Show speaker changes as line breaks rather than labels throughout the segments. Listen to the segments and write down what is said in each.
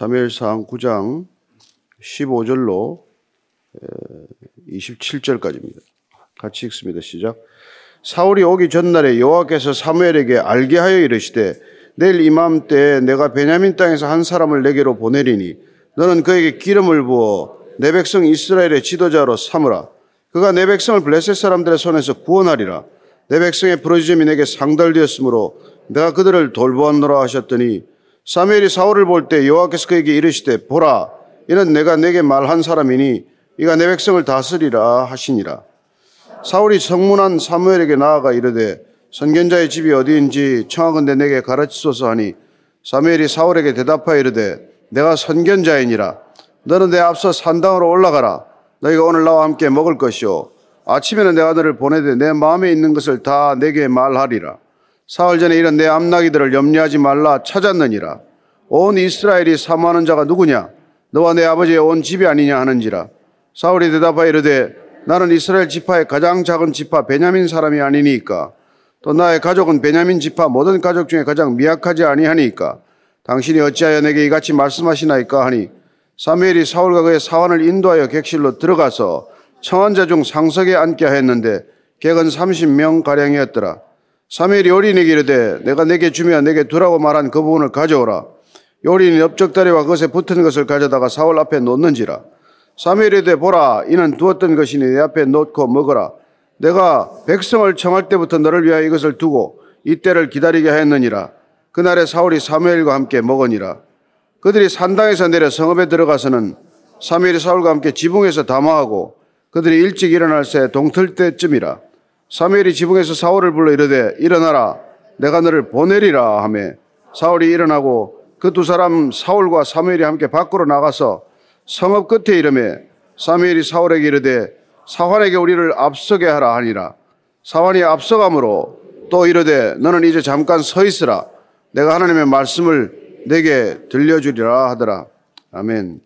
사무엘상 9장 15절로 27절까지입니다. 같이 읽습니다. 시작. 사울이 오기 전날에 여호와께서 사무엘에게 알게 하여 이르시되 내일 이맘때 내가 베냐민 땅에서 한 사람을 내게로 보내리니 너는 그에게 기름을 부어 내 백성 이스라엘의 지도자로 삼으라. 그가 내 백성을 블레셋 사람들의 손에서 구원하리라. 내 백성의 부러짐이 내게 상달되었으므로 내가 그들을 돌보았노라 하셨더니 사무엘이 사울을 볼 때 여호와께서 그에게 이르시되 보라 이는 내가 내게 말한 사람이니 이가 내 백성을 다스리라 하시니라. 사울이 성문한 사무엘에게 나아가 이르되 선견자의 집이 어디인지 청하건대 내게 가르치소서 하니 사무엘이 사울에게 대답하여 이르되 내가 선견자이니라. 너는 내 앞서 산당으로 올라가라. 너희가 오늘 나와 함께 먹을 것이요. 아침에는 내가 너를 보내되 내 마음에 있는 것을 다 내게 말하리라 사흘 전에 이런 내 암나기들을 염려하지 말라 찾았느니라. 온 이스라엘이 사모하는 자가 누구냐? 너와 내 아버지의 온 집이 아니냐 하는지라. 사울이 대답하여 이르되 나는 이스라엘 지파의 가장 작은 지파 베냐민 사람이 아니니까. 또 나의 가족은 베냐민 지파 모든 가족 중에 가장 미약하지 아니하니까. 당신이 어찌하여 내게 이같이 말씀하시나이까 하니 사무엘이 사울과 그의 사환을 인도하여 객실로 들어가서 청원자 중 상석에 앉게 하였는데 객은 30명 가량이었더라. 사무엘이 요리에게 이르되 내가 내게 주며 내게 두라고 말한 그 부분을 가져오라. 요리는 엽적다리와 그것에 붙은 것을 가져다가 사울 앞에 놓는지라. 사무엘이 이르되 보라 이는 두었던 것이니 내 앞에 놓고 먹어라. 내가 백성을 청할 때부터 너를 위하여 이것을 두고 이때를 기다리게 하였느니라. 그날에 사울이 사무엘과 함께 먹으니라. 그들이 산당에서 내려 성읍에 들어가서는 사무엘이 사울과 함께 지붕에서 담화하고 그들이 일찍 일어날 새 동틀 때쯤이라 사무엘이 지붕에서 사울을 불러 이르되 일어나라 내가 너를 보내리라 하매 사울이 일어나고 그 두 사람 사울과 사무엘이 함께 밖으로 나가서 성읍 끝에 이름에 사무엘이 사울에게 이르되 사환에게 우리를 앞서게 하라 하니라 사환이 앞서감으로 또 이르되 너는 이제 잠깐 서 있으라 내가 하나님의 말씀을 내게 들려주리라 하더라. 아멘.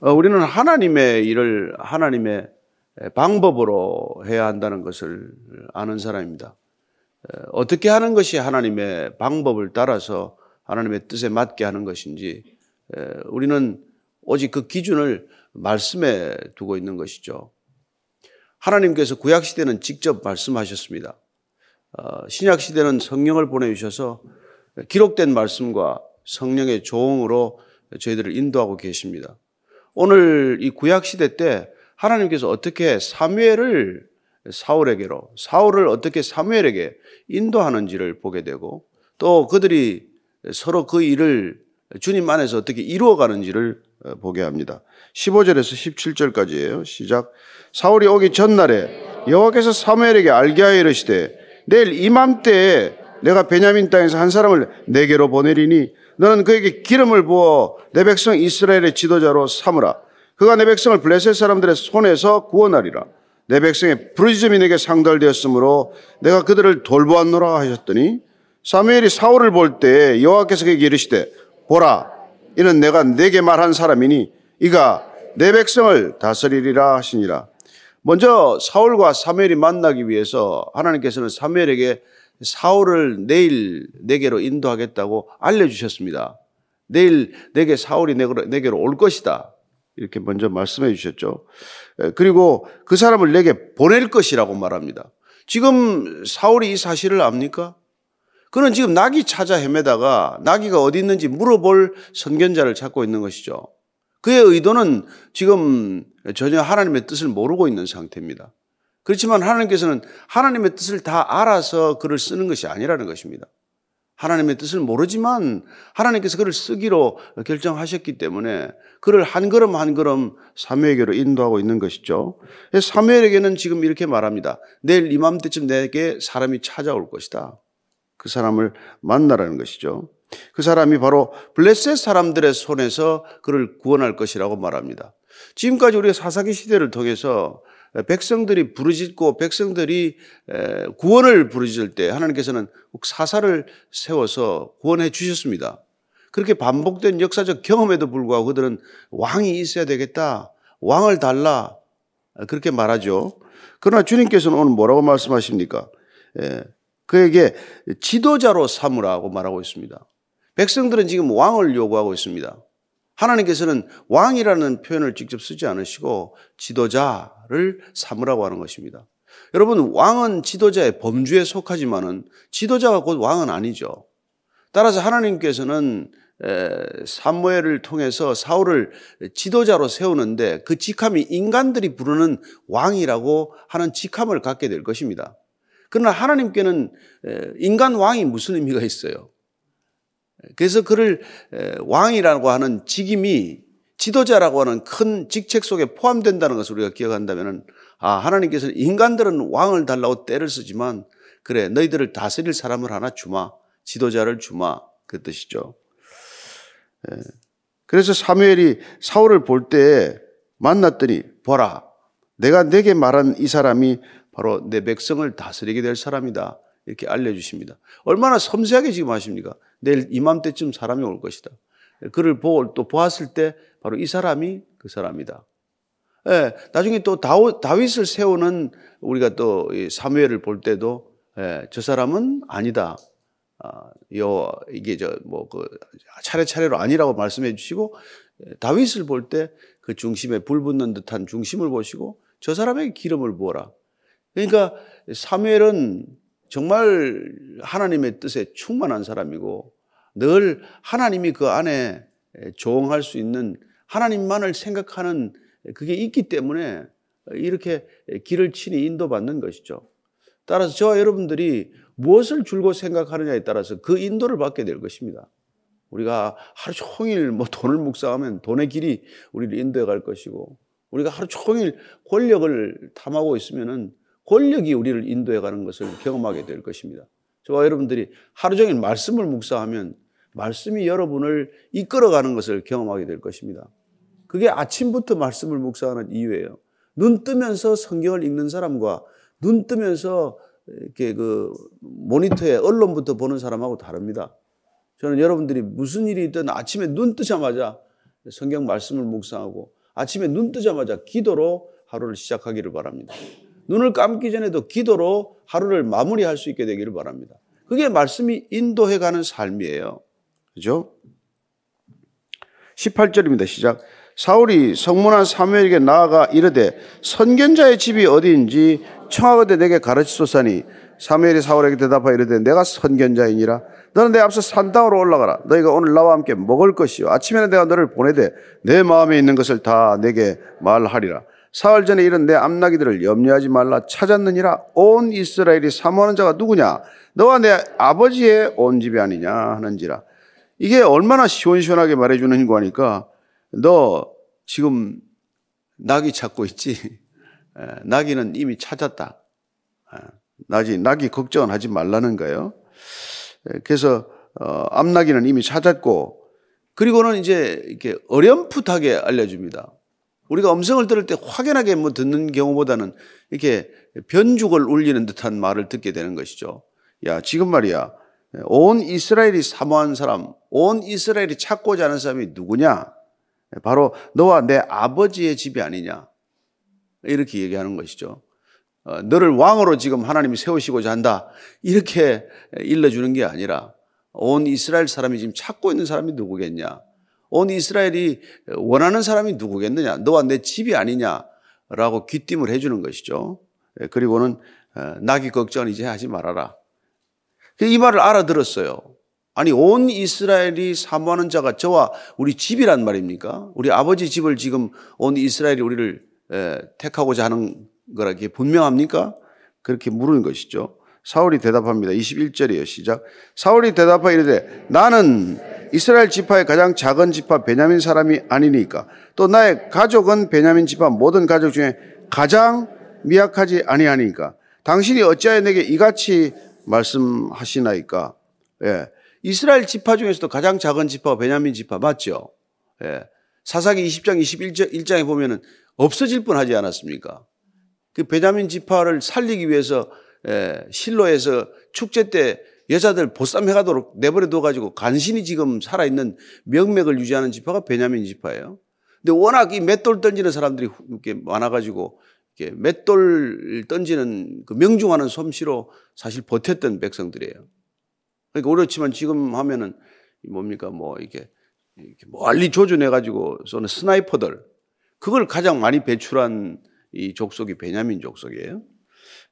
어, 우리는 하나님의 일을 하나님의 방법으로 해야 한다는 것을 아는 사람입니다. 어떻게 하는 것이 하나님의 방법을 따라서 하나님의 뜻에 맞게 하는 것인지 우리는 오직 그 기준을 말씀에 두고 있는 것이죠. 하나님께서 구약시대는 직접 말씀하셨습니다. 어, 신약 시대는 성령을 보내주셔서 기록된 말씀과 성령의 조응으로 저희들을 인도하고 계십니다. 오늘 이 구약 시대 때 하나님께서 어떻게 사무엘을 사울에게로 사울을 어떻게 사무엘에게 인도하는지를 보게 되고 또 그들이 서로 그 일을 주님 안에서 어떻게 이루어가는지를 어, 보게 합니다. 15절에서 17절까지예요. 시작. 사울이 오기 전날에 여호와께서 사무엘에게 알게 하여 이르시되 내일 이맘때에 내가 베냐민 땅에서 한 사람을 내게로 보내리니 너는 그에게 기름을 부어 내 백성 이스라엘의 지도자로 삼으라. 그가 내 백성을 블레셋 사람들의 손에서 구원하리라. 내 백성의 내게 상달되었으므로 내가 그들을 돌보았노라 하셨더니 사무엘이 사울을 볼 때 여호와께서 그에게 이르시되 보라 이는 내가 내게 말한 사람이니 이가 내 백성을 다스리리라 하시니라. 먼저 사울과 사무엘이 만나기 위해서 하나님께서는 사무엘에게 사울을 내일 내게로 인도하겠다고 알려주셨습니다. 내일 내게 사울이 내게로 올 것이다. 이렇게 먼저 말씀해 주셨죠. 그리고 그 사람을 내게 보낼 것이라고 말합니다. 지금 사울이 이 사실을 압니까? 그는 지금 나귀 찾아 헤매다가 나귀가 어디 있는지 물어볼 선견자를 찾고 있는 것이죠. 그의 의도는 지금 전혀 하나님의 뜻을 모르고 있는 상태입니다. 그렇지만 하나님께서는 하나님의 뜻을 다 알아서 그를 쓰는 것이 아니라는 것입니다. 하나님의 뜻을 모르지만 하나님께서 그를 쓰기로 결정하셨기 때문에 그를 한 걸음 한 걸음 사무엘에게로 인도하고 있는 것이죠. 사무엘에게는 지금 이렇게 말합니다. 내일 이맘때쯤 내게 사람이 찾아올 것이다. 그 사람을 만나라는 것이죠. 그 사람이 바로 블레셋 사람들의 손에서 그를 구원할 것이라고 말합니다. 지금까지 우리가 사사기 시대를 통해서 백성들이 부르짖고 백성들이 구원을 부르짖을 때 하나님께서는 사사를 세워서 구원해 주셨습니다. 그렇게 반복된 역사적 경험에도 불구하고 그들은 왕이 있어야 되겠다. 왕을 달라. 그렇게 말하죠. 그러나 주님께서는 오늘 뭐라고 말씀하십니까? 그에게 지도자로 삼으라고 말하고 있습니다. 백성들은 지금 왕을 요구하고 있습니다. 하나님께서는 왕이라는 표현을 직접 쓰지 않으시고 지도자 를 삼으라고 하는 것입니다. 여러분, 왕은 지도자의 범주에 속하지만은 지도자가 곧 왕은 아니죠. 따라서 하나님께서는 사무엘을 통해서 사울을 지도자로 세우는데 그 직함이 인간들이 부르는 왕이라고 하는 직함을 갖게 될 것입니다. 그러나 하나님께는 인간 왕이 무슨 의미가 있어요? 그래서 그를 왕이라고 하는 직임이 지도자라고 하는 큰 직책 속에 포함된다는 것을 우리가 기억한다면 아, 하나님께서는 인간들은 왕을 달라고 때를 쓰지만 그래, 너희들을 다스릴 사람을 하나 주마. 지도자를 주마. 그 뜻이죠. 그래서 사무엘이 사울을 볼 때 만났더니 보라. 내가 내게 말한 이 사람이 바로 내 백성을 다스리게 될 사람이다. 이렇게 알려주십니다. 얼마나 섬세하게 지금 하십니까? 내일 이맘때쯤 사람이 올 것이다. 그를 보고 또 보았을 때 바로 이 사람이 그 사람이다. 예, 나중에 또 다윗을 세우는 우리가 또 사무엘을 볼 때도 예, 저 사람은 아니다. 아, 요 이게 저 뭐 그 차례차례로 아니라고 말씀해 주시고 예, 다윗을 볼 때 그 중심에 불 붙는 듯한 중심을 보시고 저 사람에게 기름을 부어라. 그러니까 사무엘은 정말 하나님의 뜻에 충만한 사람이고 늘 하나님이 그 안에 조응할 수 있는 하나님만을 생각하는 그게 있기 때문에 이렇게 길을 친히 인도받는 것이죠. 따라서 저와 여러분들이 무엇을 줄고 생각하느냐에 따라서 그 인도를 받게 될 것입니다. 우리가 하루 종일 뭐 돈을 묵상하면 돈의 길이 우리를 인도해 갈 것이고 우리가 하루 종일 권력을 탐하고 있으면은 권력이 우리를 인도해 가는 것을 경험하게 될 것입니다. 저와 여러분들이 하루 종일 말씀을 묵상하면 말씀이 여러분을 이끌어가는 것을 경험하게 될 것입니다. 그게 아침부터 말씀을 묵상하는 이유예요. 눈 뜨면서 성경을 읽는 사람과 눈 뜨면서 이렇게 그 모니터에 언론부터 보는 사람하고 다릅니다. 저는 여러분들이 무슨 일이 있든 아침에 눈 뜨자마자 성경 말씀을 묵상하고 아침에 눈 뜨자마자 기도로 하루를 시작하기를 바랍니다. 눈을 감기 전에도 기도로 하루를 마무리할 수 있게 되기를 바랍니다. 그게 말씀이 인도해 가는 삶이에요. 그죠? 18절입니다. 시작. 사울이 성문한 사무엘에게 나아가 이르되 선견자의 집이 어디인지 청하거든 내게 가르치소사니 사무엘이 사울에게 대답하여 이르되 내가 선견자이니라. 너는 내 앞서 산당으로 올라가라. 너희가 오늘 나와 함께 먹을 것이요. 아침에는 내가 너를 보내되 내 마음에 있는 것을 다 내게 말하리라. 사흘 전에 이른 내 암나기들을 염려하지 말라. 찾았느니라. 온 이스라엘이 사모하는 자가 누구냐? 너와 내 아버지의 온 집이 아니냐 하는지라 이게 얼마나 시원시원하게 말해주는 거니까 너 지금 낙이 찾고 있지? 낙이는 이미 찾았다. 낙이, 낙이 걱정은 하지 말라는 거예요. 그래서, 어, 암낙이는 이미 찾았고, 그리고는 이제 이렇게 어렴풋하게 알려줍니다. 우리가 음성을 들을 때 확연하게 뭐 듣는 경우보다는 이렇게 변죽을 울리는 듯한 말을 듣게 되는 것이죠. 야, 지금 말이야. 온 이스라엘이 사모한 사람, 온 이스라엘이 찾고자 하는 사람이 누구냐? 바로 너와 내 아버지의 집이 아니냐. 이렇게 얘기하는 것이죠. 어, 너를 왕으로 지금 하나님이 세우시고자 한다. 이렇게 일러주는 게 아니라 온 이스라엘 사람이 지금 찾고 있는 사람이 누구겠냐. 온 이스라엘이 원하는 사람이 누구겠느냐. 너와 내 집이 아니냐 라고 귀띔을 해주는 것이죠. 예, 그리고는 어, 나기 걱정은 이제 하지 말아라. 이 말을 알아들었어요. 아니 온 이스라엘이 사모하는 자가 저와 우리 집이란 말입니까? 우리 아버지 집을 지금 온 이스라엘이 우리를 택하고자 하는 거라기 분명합니까? 그렇게 물은 것이죠. 사울이 대답합니다. 21절이에요. 시작. 사울이 대답하여 이르되 나는 이스라엘 지파의 가장 작은 지파 베냐민 사람이 아니니까 또 나의 가족은 베냐민 지파 모든 가족 중에 가장 미약하지 아니하니까 당신이 어찌하여 내게 이같이 말씀하시나이까? 예. 이스라엘 지파 중에서도 가장 작은 지파가 베냐민 지파 맞죠? 예. 사사기 20장 21장에 보면은 없어질 뻔 하지 않았습니까? 그 베냐민 지파를 살리기 위해서 예, 실로에서 축제 때 여자들 보쌈해 가도록 내버려 둬 가지고 간신히 지금 살아 있는 명맥을 유지하는 지파가 베냐민 지파예요. 근데 워낙 이 맷돌 던지는 사람들이 이렇게 많아 가지고 맷돌 던지는 그 명중하는 솜씨로 사실 버텼던 백성들이에요. 그러니까 어렵지만 지금 하면은 뭡니까 뭐 이게 이렇게 멀리 조준해 가지고 쏘는 스나이퍼들 그걸 가장 많이 배출한 이 족속이 베냐민 족속이에요.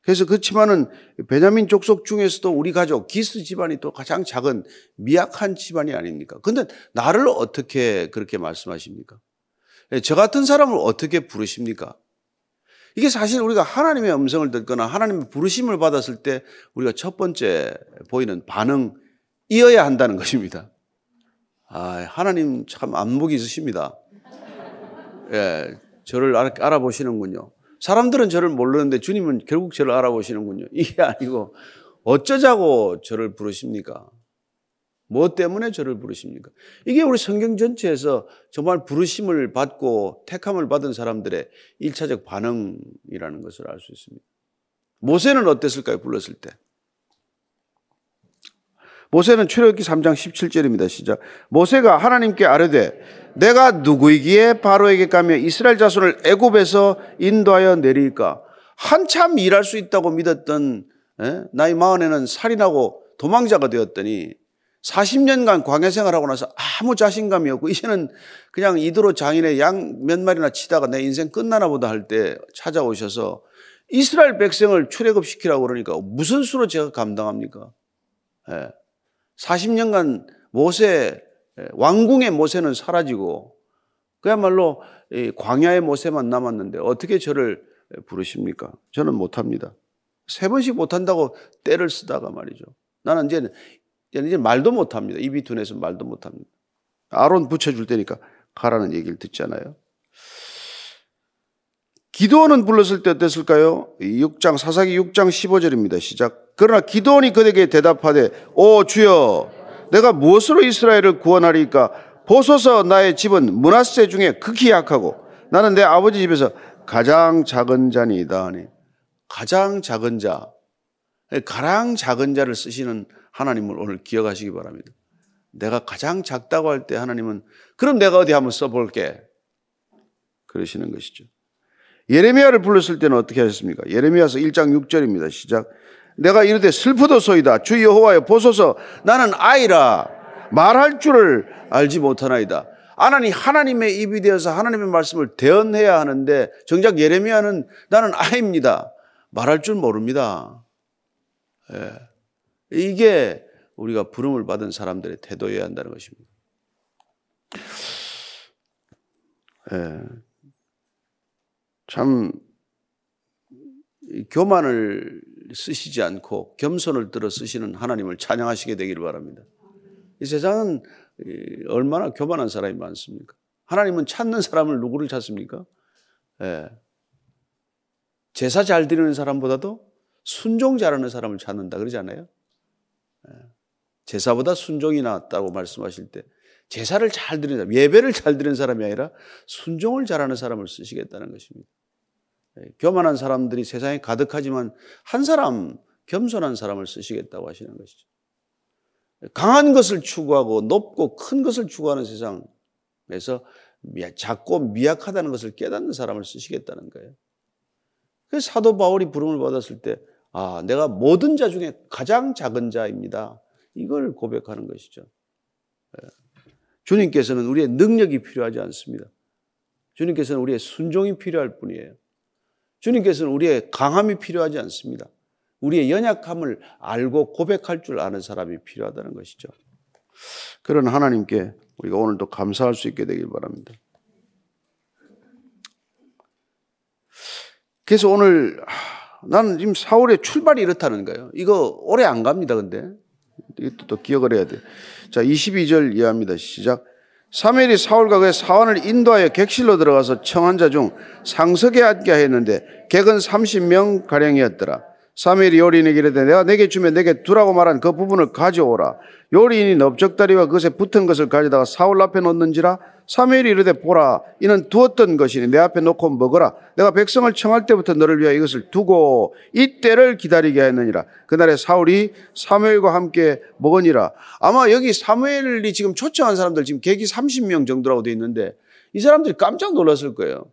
그래서 그렇지만은 베냐민 족속 중에서도 우리 가족 기스 집안이 또 가장 작은 미약한 집안이 아닙니까? 근데 나를 어떻게 그렇게 말씀하십니까? 예, 저 같은 사람을 어떻게 부르십니까? 이게 사실 우리가 하나님의 음성을 듣거나 하나님의 부르심을 받았을 때 우리가 첫 번째 보이는 반응이어야 한다는 것입니다. 아, 하나님 참 안목이 있으십니다. 예, 저를 알아보시는군요. 사람들은 저를 모르는데 주님은 결국 저를 알아보시는군요. 이게 아니고 어쩌자고 저를 부르십니까? 뭐 때문에 저를 부르십니까? 이게 우리 성경 전체에서 정말 부르심을 받고 택함을 받은 사람들의 일차적 반응이라는 것을 알 수 있습니다. 모세는 어땠을까요? 불렀을 때. 모세는 출애굽기 3장 17절입니다. 시작. 모세가 하나님께 아뢰되 내가 누구이기에 바로에게 가며 이스라엘 자손을 애굽에서 인도하여 내릴까? 한참 일할 수 있다고 믿었던 에? 나이 마흔에는 살인하고 도망자가 되었더니 40년간 광야 생활하고 나서 아무 자신감이 없고 이제는 그냥 이도로 장인의 양 몇 마리나 치다가 내 인생 끝나나 보다 할 때 찾아오셔서 이스라엘 백성을 출애굽 시키라고 그러니까 무슨 수로 제가 감당합니까? 예. 40년간 모세 왕궁의 모세는 사라지고 그야말로 광야의 모세만 남았는데 어떻게 저를 부르십니까? 저는 못합니다. 세 번씩 못한다고 때를 쓰다가 말이죠. 나는 이제 이제 말도 못합니다. 입이 둔해서 말도 못합니다. 아론 붙여줄 테니까 가라는 얘기를 듣잖아요. 기도원은 불렀을 때 어땠을까요? 6장 사사기 6장 15절입니다. 시작. 그러나 기도원이 그에게 대답하되 오 주여 내가 무엇으로 이스라엘을 구원하리까 보소서 나의 집은 문하세 중에 극히 약하고 나는 내 아버지 집에서 가장 작은 자니이다 하니 가장 작은 자 가장 작은 자를 쓰시는 하나님을 오늘 기억하시기 바랍니다. 내가 가장 작다고 할 때 하나님은 그럼 내가 어디 한번 써볼게 그러시는 것이죠. 예레미야를 불렀을 때는 어떻게 하셨습니까? 예레미야서 1장 6절입니다. 시작. 내가 이르되 슬프도소이다. 주 여호와여 보소서 나는 아이라 말할 줄을 알지 못하나이다. 하나님 하나님의 입이 되어서 하나님의 말씀을 대언해야 하는데 정작 예레미야는 나는 아이입니다. 말할 줄 모릅니다. 예. 이게 우리가 부름을 받은 사람들의 태도여야 한다는 것입니다. 예. 참 교만을 쓰시지 않고 겸손을 들어 쓰시는 하나님을 찬양하시게 되기를 바랍니다. 이 세상은 얼마나 교만한 사람이 많습니까? 하나님은 찾는 사람을 누구를 찾습니까? 예. 제사 잘 드리는 사람보다도 순종 잘하는 사람을 찾는다 그러지 않아요? 예. 제사보다 순종이 낫다고 말씀하실 때 제사를 잘 드리는 사람, 예배를 잘 드리는 사람이 아니라 순종을 잘하는 사람을 쓰시겠다는 것입니다. 예, 교만한 사람들이 세상에 가득하지만 한 사람, 겸손한 사람을 쓰시겠다고 하시는 것이죠. 강한 것을 추구하고 높고 큰 것을 추구하는 세상에서 작고 미약하다는 것을 깨닫는 사람을 쓰시겠다는 거예요. 그래서 사도 바울이 부름을 받았을 때, 아, 내가 모든 자 중에 가장 작은 자입니다. 이걸 고백하는 것이죠. 예. 주님께서는 우리의 능력이 필요하지 않습니다. 주님께서는 우리의 순종이 필요할 뿐이에요. 주님께서는 우리의 강함이 필요하지 않습니다. 우리의 연약함을 알고 고백할 줄 아는 사람이 필요하다는 것이죠. 그런 하나님께 우리가 오늘도 감사할 수 있게 되길 바랍니다. 그래서 오늘 나는 지금 4월에 출발이 이렇다는 거예요. 이거 오래 안 갑니다, 근데. 이것도 또 기억을 해야 돼. 자, 22절 이해합니다. 시작. 사무엘이 사울과 그의 사원을 인도하여 객실로 들어가서 청한 자 중 상석에 앉게 했는데 객은 30명 가량이었더라. 사무엘이 요리인에게 이르되 내가 내게 주면 내게 두라고 말한 그 부분을 가져오라. 요리인이 넓적다리와 그것에 붙은 것을 가져다가 사울 앞에 놓는지라? 사무엘이 이르되 보라 이는 두었던 것이니 내 앞에 놓고 먹어라. 내가 백성을 청할 때부터 너를 위하여 이것을 두고 이 때를 기다리게 하였느니라. 그날에 사울이 사무엘과 함께 먹으니라. 아마 여기 사무엘이 지금 초청한 사람들 지금 계기 30명 정도라고 되어 있는데 이 사람들이 깜짝 놀랐을 거예요.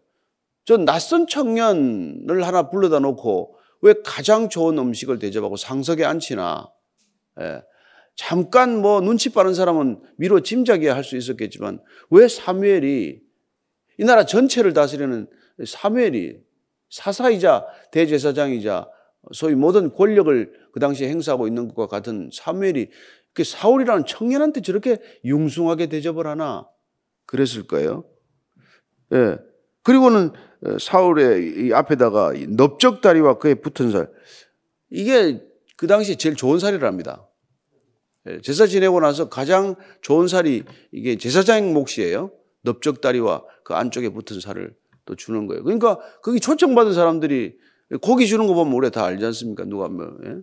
저 낯선 청년을 하나 불러다 놓고 왜 가장 좋은 음식을 대접하고 상석에 앉히나 예. 잠깐 뭐 눈치 빠른 사람은 미뤄 짐작이야 할 수 있었겠지만 왜 사무엘이 이 나라 전체를 다스리는 사무엘이 사사이자 대제사장이자 소위 모든 권력을 그 당시에 행사하고 있는 것과 같은 사무엘이 그 사울이라는 청년한테 저렇게 융숭하게 대접을 하나 그랬을 거예요. 예. 그리고는 사울의 이 앞에다가 넓적다리와 그에 붙은 살 이게 그 당시에 제일 좋은 살이랍니다. 예, 제사 지내고 나서 가장 좋은 살이 이게 제사장 몫이에요. 넓적다리와 그 안쪽에 붙은 살을 또 주는 거예요. 그러니까 거기 초청받은 사람들이 고기 주는 거 보면 우리 다 알지 않습니까? 누가 뭐 예?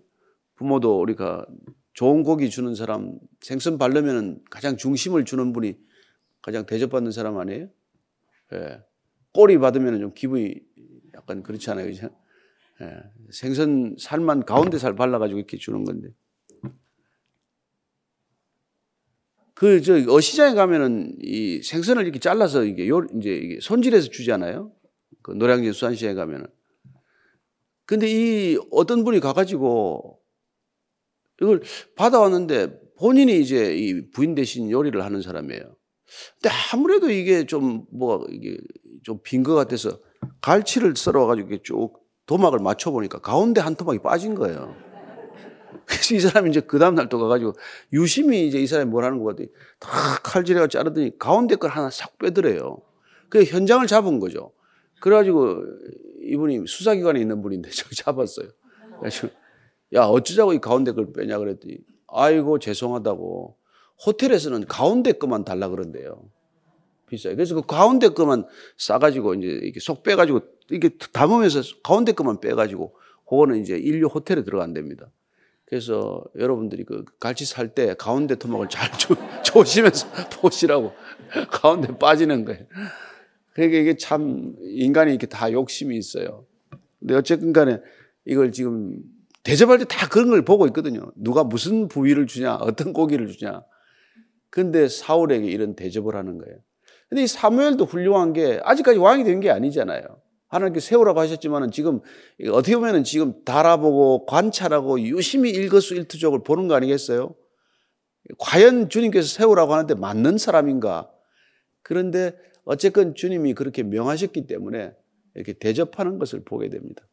부모도 우리가 좋은 고기 주는 사람 생선 바르면 가장 중심을 주는 분이 가장 대접받는 사람 아니에요? 예. 꼬리 받으면 좀 기분이 약간 그렇지 않아요, 그죠? 예. 생선 살만 가운데 살 발라가지고 이렇게 주는 건데. 그, 저, 어시장에 가면은 이 생선을 이렇게 잘라서 이게 요, 이제 이게 손질해서 주잖아요. 그 노량진 수산시장에 가면은. 근데 이 어떤 분이 가가지고 이걸 받아왔는데 본인이 이제 이 부인 대신 요리를 하는 사람이에요. 근데 아무래도 이게 좀 뭐 이게 좀 빈 것 같아서 갈치를 썰어가지고 쭉 도막을 맞춰보니까 가운데 한 토막이 빠진 거예요. 그래서 이 사람이 이제 그 다음날 또 가가지고 유심히 이제 이 사람이 뭘 하는 거 같더니 다 칼질해가 자르더니 가운데 걸 하나 싹 빼더래요. 그 현장을 잡은 거죠. 그래가지고 이분이 수사기관에 있는 분인데 저 잡았어요. 야 어쩌자고 이 가운데 걸 빼냐 그랬더니 아이고 죄송하다고 호텔에서는 가운데 것만 달라 그런대요. 비싸요. 그래서 그 가운데 것만 싸가지고 이제 이렇게 속 빼가지고 이렇게 담으면서 가운데 것만 빼가지고 그거는 이제 인류 호텔에 들어간답니다. 그래서 여러분들이 그 갈치 살 때 가운데 토막을 잘 조, 조심해서 보시라고 가운데 빠지는 거예요. 그러니까 이게 참 인간이 이렇게 다 욕심이 있어요. 근데 어쨌든 간에 이걸 지금 대접할 때 다 그런 걸 보고 있거든요. 누가 무슨 부위를 주냐, 어떤 고기를 주냐. 근데 사울에게 이런 대접을 하는 거예요. 근데 이 사무엘도 훌륭한 게 아직까지 왕이 된 게 아니잖아요. 하나님께 세우라고 하셨지만은 지금 어떻게 보면은 지금 달아보고 관찰하고 유심히 일거수일투족을 보는 거 아니겠어요? 과연 주님께서 세우라고 하는데 맞는 사람인가? 그런데 어쨌건 주님이 그렇게 명하셨기 때문에 이렇게 대접하는 것을 보게 됩니다.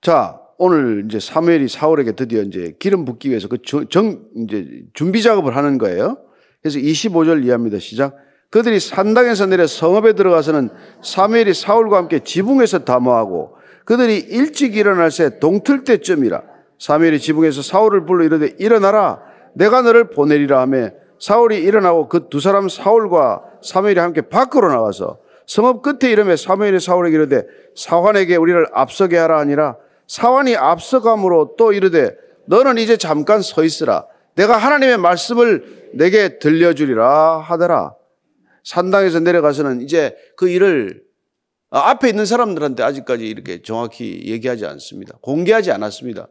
자, 오늘 이제 사무엘이 사울에게 드디어 이제 기름 붓기 위해서 그 정, 이제 준비 작업을 하는 거예요. 그래서 25절 이해합니다. 시작. 그들이 산당에서 내려 성읍에 들어가서는 사무엘이 사울과 함께 지붕에서 담화하고 그들이 일찍 일어날 새 동틀 때쯤이라 사무엘이 지붕에서 사울을 불러 이르되 일어나라 내가 너를 보내리라 하며 사울이 일어나고 그 두 사람 사울과 사무엘이 함께 밖으로 나가서 성읍 끝에 이름에 사무엘이 사울에게 이르되 사환에게 우리를 앞서게 하라 하니라 사환이 앞서감으로 또 이르되 너는 이제 잠깐 서 있으라 내가 하나님의 말씀을 내게 들려주리라 하더라 산당에서 내려가서는 이제 그 일을 앞에 있는 사람들한테 아직까지 이렇게 정확히 얘기하지 않습니다. 공개하지 않았습니다.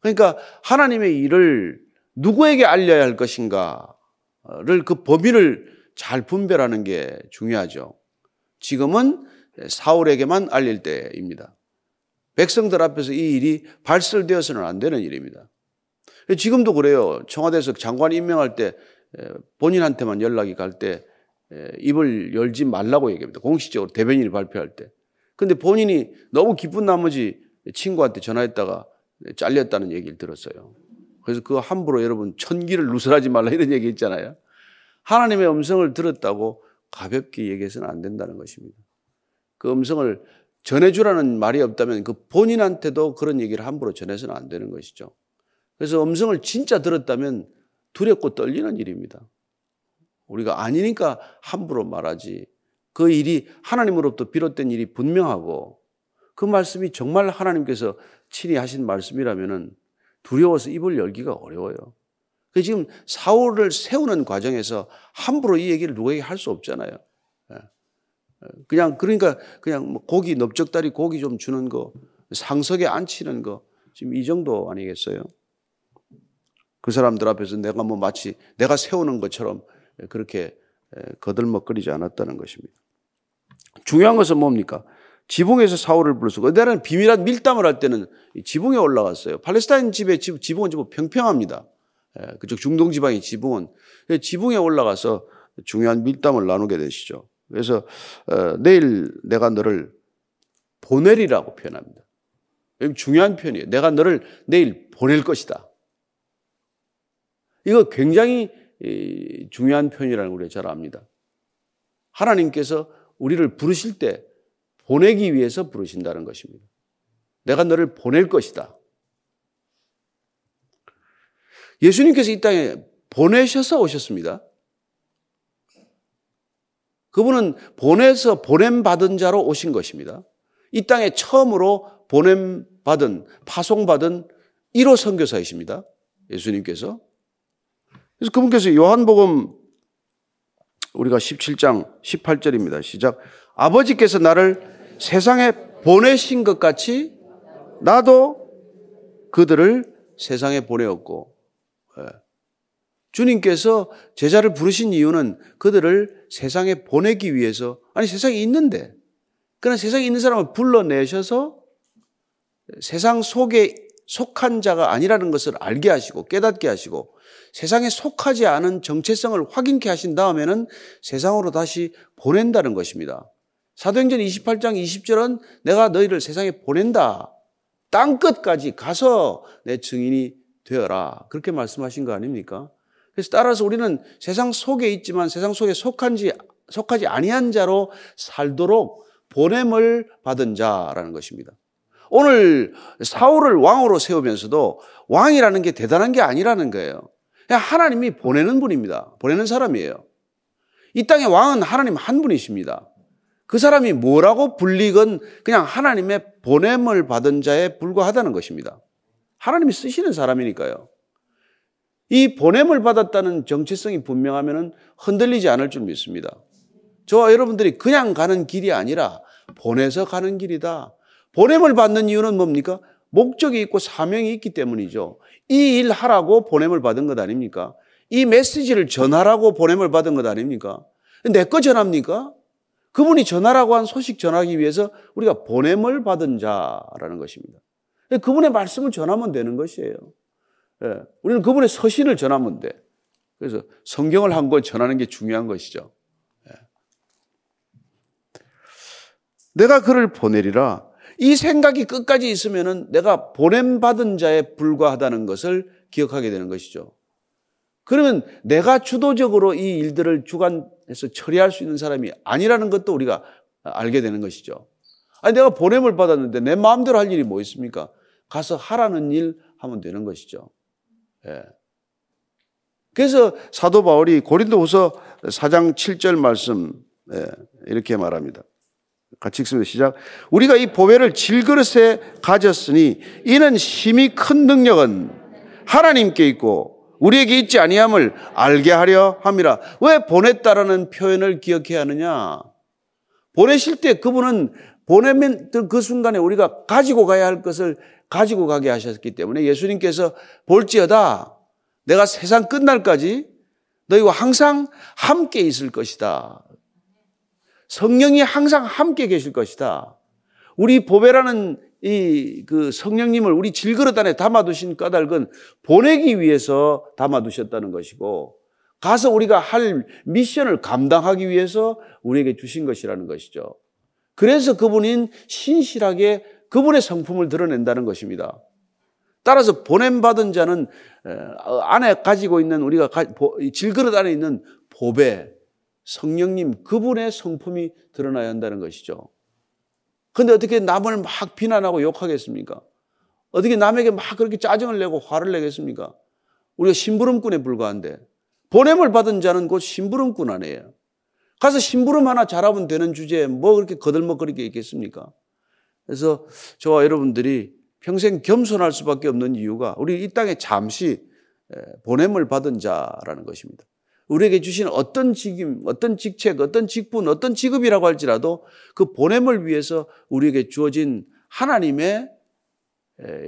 그러니까 하나님의 일을 누구에게 알려야 할 것인가를 그 범위를 잘 분별하는 게 중요하죠. 지금은 사울에게만 알릴 때입니다. 백성들 앞에서 이 일이 발설되어서는 안 되는 일입니다. 지금도 그래요. 청와대에서 장관 임명할 때 본인한테만 연락이 갈때 예, 입을 열지 말라고 얘기합니다. 공식적으로 대변인이 발표할 때. 근데 본인이 너무 기쁜 나머지 친구한테 전화했다가 잘렸다는 얘기를 들었어요. 그래서 그 함부로 여러분 천기를 누설하지 말라 이런 얘기 있잖아요. 하나님의 음성을 들었다고 가볍게 얘기해서는 안 된다는 것입니다. 그 음성을 전해주라는 말이 없다면 그 본인한테도 그런 얘기를 함부로 전해서는 안 되는 것이죠. 그래서 음성을 진짜 들었다면 두렵고 떨리는 일입니다. 우리가 아니니까 함부로 말하지. 그 일이 하나님으로부터 비롯된 일이 분명하고 그 말씀이 정말 하나님께서 친히 하신 말씀이라면 두려워서 입을 열기가 어려워요. 그 지금 사울을 세우는 과정에서 함부로 이 얘기를 누구에게 할 수 없잖아요. 예. 그냥 그러니까 그냥 뭐 고기 넓적다리 고기 좀 주는 거 상석에 앉히는 거 지금 이 정도 아니겠어요? 그 사람들 앞에서 내가 뭐 마치 내가 세우는 것처럼 그렇게 거들먹거리지 않았다는 것입니다. 중요한 것은 뭡니까? 지붕에서 사울을 불렀어. 그때는 비밀한 밀담을 할 때는 지붕에 올라갔어요. 팔레스타인 집의 지붕은 좀 평평합니다. 예, 그쪽 중동 지방의 지붕은 지붕에 올라가서 중요한 밀담을 나누게 되시죠. 그래서 어, 내일 내가 너를 보내리라고 표현합니다. 중요한 표현이에요. 내가 너를 내일 보낼 것이다. 이거 굉장히 중요한 표현이라는 걸 우리가 잘 압니다. 하나님께서 우리를 부르실 때 보내기 위해서 부르신다는 것입니다. 내가 너를 보낼 것이다. 예수님께서 이 땅에 보내셔서 오셨습니다. 그분은 보내서 보냄받은 자로 오신 것입니다. 이 땅에 처음으로 보냄받은, 파송받은 1호 선교사이십니다. 예수님께서. 그래서 그분께서 요한복음 우리가 17장 18절입니다. 시작. 아버지께서 나를 세상에 보내신 것 같이 나도 그들을 세상에 보내었고 예. 주님께서 제자를 부르신 이유는 그들을 세상에 보내기 위해서 아니 세상에 있는데 그러나 세상에 있는 사람을 불러내셔서 세상 속에 속한 자가 아니라는 것을 알게 하시고 깨닫게 하시고 세상에 속하지 않은 정체성을 확인케 하신 다음에는 세상으로 다시 보낸다는 것입니다. 사도행전 28장 20절은 내가 너희를 세상에 보낸다. 땅 끝까지 가서 내 증인이 되어라. 그렇게 말씀하신 거 아닙니까? 그래서 따라서 우리는 세상 속에 있지만 세상 속에 속한지 속하지 아니한 자로 살도록 보냄을 받은 자라는 것입니다. 오늘 사울을 왕으로 세우면서도 왕이라는 게 대단한 게 아니라는 거예요. 하나님이 보내는 분입니다. 보내는 사람이에요. 이 땅의 왕은 하나님 한 분이십니다. 그 사람이 뭐라고 불리건 그냥 하나님의 보냄을 받은 자에 불과하다는 것입니다. 하나님이 쓰시는 사람이니까요. 이 보냄을 받았다는 정체성이 분명하면 흔들리지 않을 줄 믿습니다. 저와 여러분들이 그냥 가는 길이 아니라 보내서 가는 길이다. 보냄을 받는 이유는 뭡니까? 목적이 있고 사명이 있기 때문이죠. 이 일 하라고 보냄을 받은 것 아닙니까? 이 메시지를 전하라고 보냄을 받은 것 아닙니까? 내 거 전합니까? 그분이 전하라고 한 소식 전하기 위해서 우리가 보냄을 받은 자라는 것입니다. 그분의 말씀을 전하면 되는 것이에요. 예, 우리는 그분의 서신을 전하면 돼. 그래서 성경을 한 권 전하는 게 중요한 것이죠. 예. 내가 그를 보내리라. 이 생각이 끝까지 있으면은 내가 보냄받은 자에 불과하다는 것을 기억하게 되는 것이죠. 그러면 내가 주도적으로 이 일들을 주관해서 처리할 수 있는 사람이 아니라는 것도 우리가 알게 되는 것이죠. 아니, 내가 보냄을 받았는데 내 마음대로 할 일이 뭐 있습니까? 가서 하라는 일 하면 되는 것이죠. 예. 그래서 사도 바울이 고린도후서 4장 7절 말씀 예, 이렇게 말합니다. 같이 읽습니다. 시작. 우리가 이 보배를 질그릇에 가졌으니 이는 힘이 큰 능력은 하나님께 있고 우리에게 있지 아니함을 알게 하려 함이라. 왜 보냈다라는 표현을 기억해야 하느냐? 보내실 때 그분은 보내면 그 순간에 우리가 가지고 가야 할 것을 가지고 가게 하셨기 때문에 예수님께서 볼지어다 내가 세상 끝날까지 너희와 항상 함께 있을 것이다. 성령이 항상 함께 계실 것이다. 우리 보배라는 이 그 성령님을 우리 질그릇 안에 담아두신 까닭은 보내기 위해서 담아두셨다는 것이고 가서 우리가 할 미션을 감당하기 위해서 우리에게 주신 것이라는 것이죠. 그래서 그분인 신실하게 그분의 성품을 드러낸다는 것입니다. 따라서 보냄받은 자는 안에 가지고 있는 우리가 질그릇 안에 있는 보배, 성령님 그분의 성품이 드러나야 한다는 것이죠. 근데 어떻게 남을 막 비난하고 욕하겠습니까? 어떻게 남에게 막 그렇게 짜증을 내고 화를 내겠습니까? 우리가 심부름꾼에 불과한데 보냄을 받은 자는 곧 심부름꾼 아니에요. 가서 심부름 하나 잘하면 되는 주제에 뭐 그렇게 거들먹거리게 있겠습니까? 그래서 저와 여러분들이 평생 겸손할 수밖에 없는 이유가 우리 이 땅에 잠시 보냄을 받은 자라는 것입니다. 우리에게 주신 어떤 직임, 어떤 직책, 어떤 직분, 어떤 직업이라고 할지라도 그 보냄을 위해서 우리에게 주어진 하나님의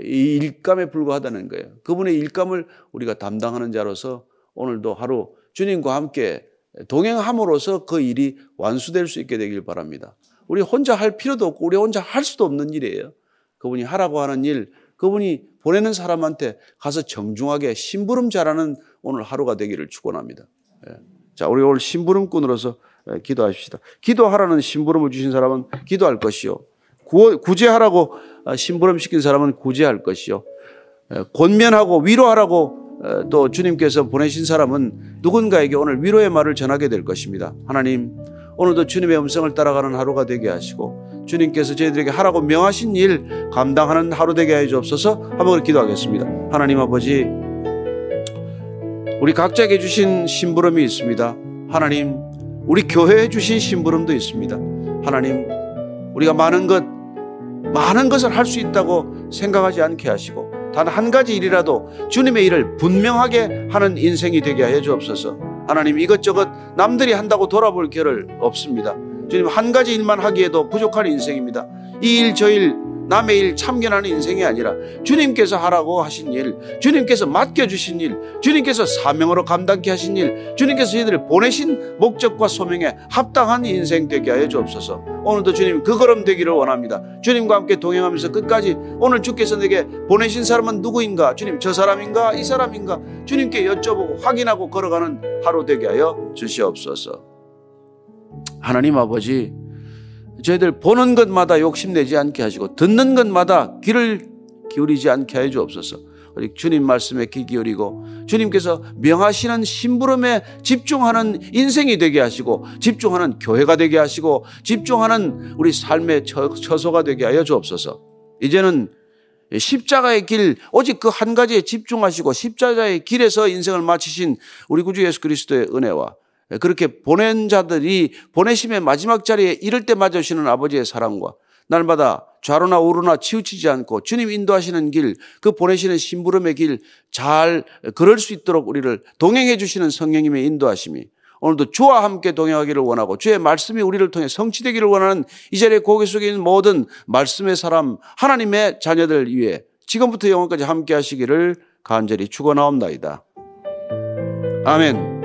일감에 불과하다는 거예요. 그분의 일감을 우리가 담당하는 자로서 오늘도 하루 주님과 함께 동행함으로써 그 일이 완수될 수 있게 되길 바랍니다. 우리 혼자 할 필요도 없고 우리 혼자 할 수도 없는 일이에요. 그분이 하라고 하는 일, 그분이 보내는 사람한테 가서 정중하게 심부름 잘하는 오늘 하루가 되기를 축원합니다. 예. 자, 우리 오늘 심부름꾼으로서 예, 기도하십시다. 기도하라는 심부름을 주신 사람은 기도할 것이요. 구제하라고 아, 심부름 시킨 사람은 구제할 것이요. 예, 권면하고 위로하라고 어, 또 주님께서 보내신 사람은 누군가에게 오늘 위로의 말을 전하게 될 것입니다. 하나님, 오늘도 주님의 음성을 따라가는 하루가 되게 하시고 주님께서 저희들에게 하라고 명하신 일 감당하는 하루 되게 해 주옵소서 한번 기도하겠습니다. 하나님 아버지, 우리 각자에게 주신 심부름이 있습니다. 하나님, 우리 교회에 주신 심부름도 있습니다. 하나님, 우리가 많은 것, 많은 것을 할 수 있다고 생각하지 않게 하시고, 단 한 가지 일이라도 주님의 일을 분명하게 하는 인생이 되게 하여 주옵소서. 하나님, 이것저것 남들이 한다고 돌아볼 겨를 없습니다. 주님, 한 가지 일만 하기에도 부족한 인생입니다. 이 일, 저 일, 남의 일 참견하는 인생이 아니라 주님께서 하라고 하신 일, 주님께서 맡겨주신 일, 주님께서 사명으로 감당케 하신 일, 주님께서 저희들을 보내신 목적과 소명에 합당한 인생 되게 하여 주옵소서. 오늘도 주님 그 걸음 되기를 원합니다. 주님과 함께 동행하면서 끝까지 오늘 주께서 내게 보내신 사람은 누구인가? 주님 저 사람인가? 이 사람인가? 주님께 여쭤보고 확인하고 걸어가는 하루 되게 하여 주시옵소서. 하나님 아버지, 저희들 보는 것마다 욕심내지 않게 하시고 듣는 것마다 귀를 기울이지 않게 해 주옵소서. 우리 주님 말씀에 귀 기울이고 주님께서 명하시는 심부름에 집중하는 인생이 되게 하시고 집중하는 교회가 되게 하시고 집중하는 우리 삶의 처소가 되게 하여 주옵소서. 이제는 십자가의 길 오직 그 한 가지에 집중하시고 십자가의 길에서 인생을 마치신 우리 구주 예수 그리스도의 은혜와 예, 그렇게 보낸 자들이 보내심의 마지막 자리에 이럴 때 맞으시는 아버지의 사랑과 날마다 좌로나 우로나 치우치지 않고 주님 인도하시는 길, 그 보내시는 심부름의 길잘 그럴 수 있도록 우리를 동행해 주시는 성령님의 인도하심이 오늘도 주와 함께 동행하기를 원하고 주의 말씀이 우리를 통해 성취되기를 원하는 이 자리에 고개 속에 있는 모든 말씀의 사람 하나님의 자녀들 위해 지금부터 영원까지 함께 하시기를 간절히 축원하옵나이다. 아멘.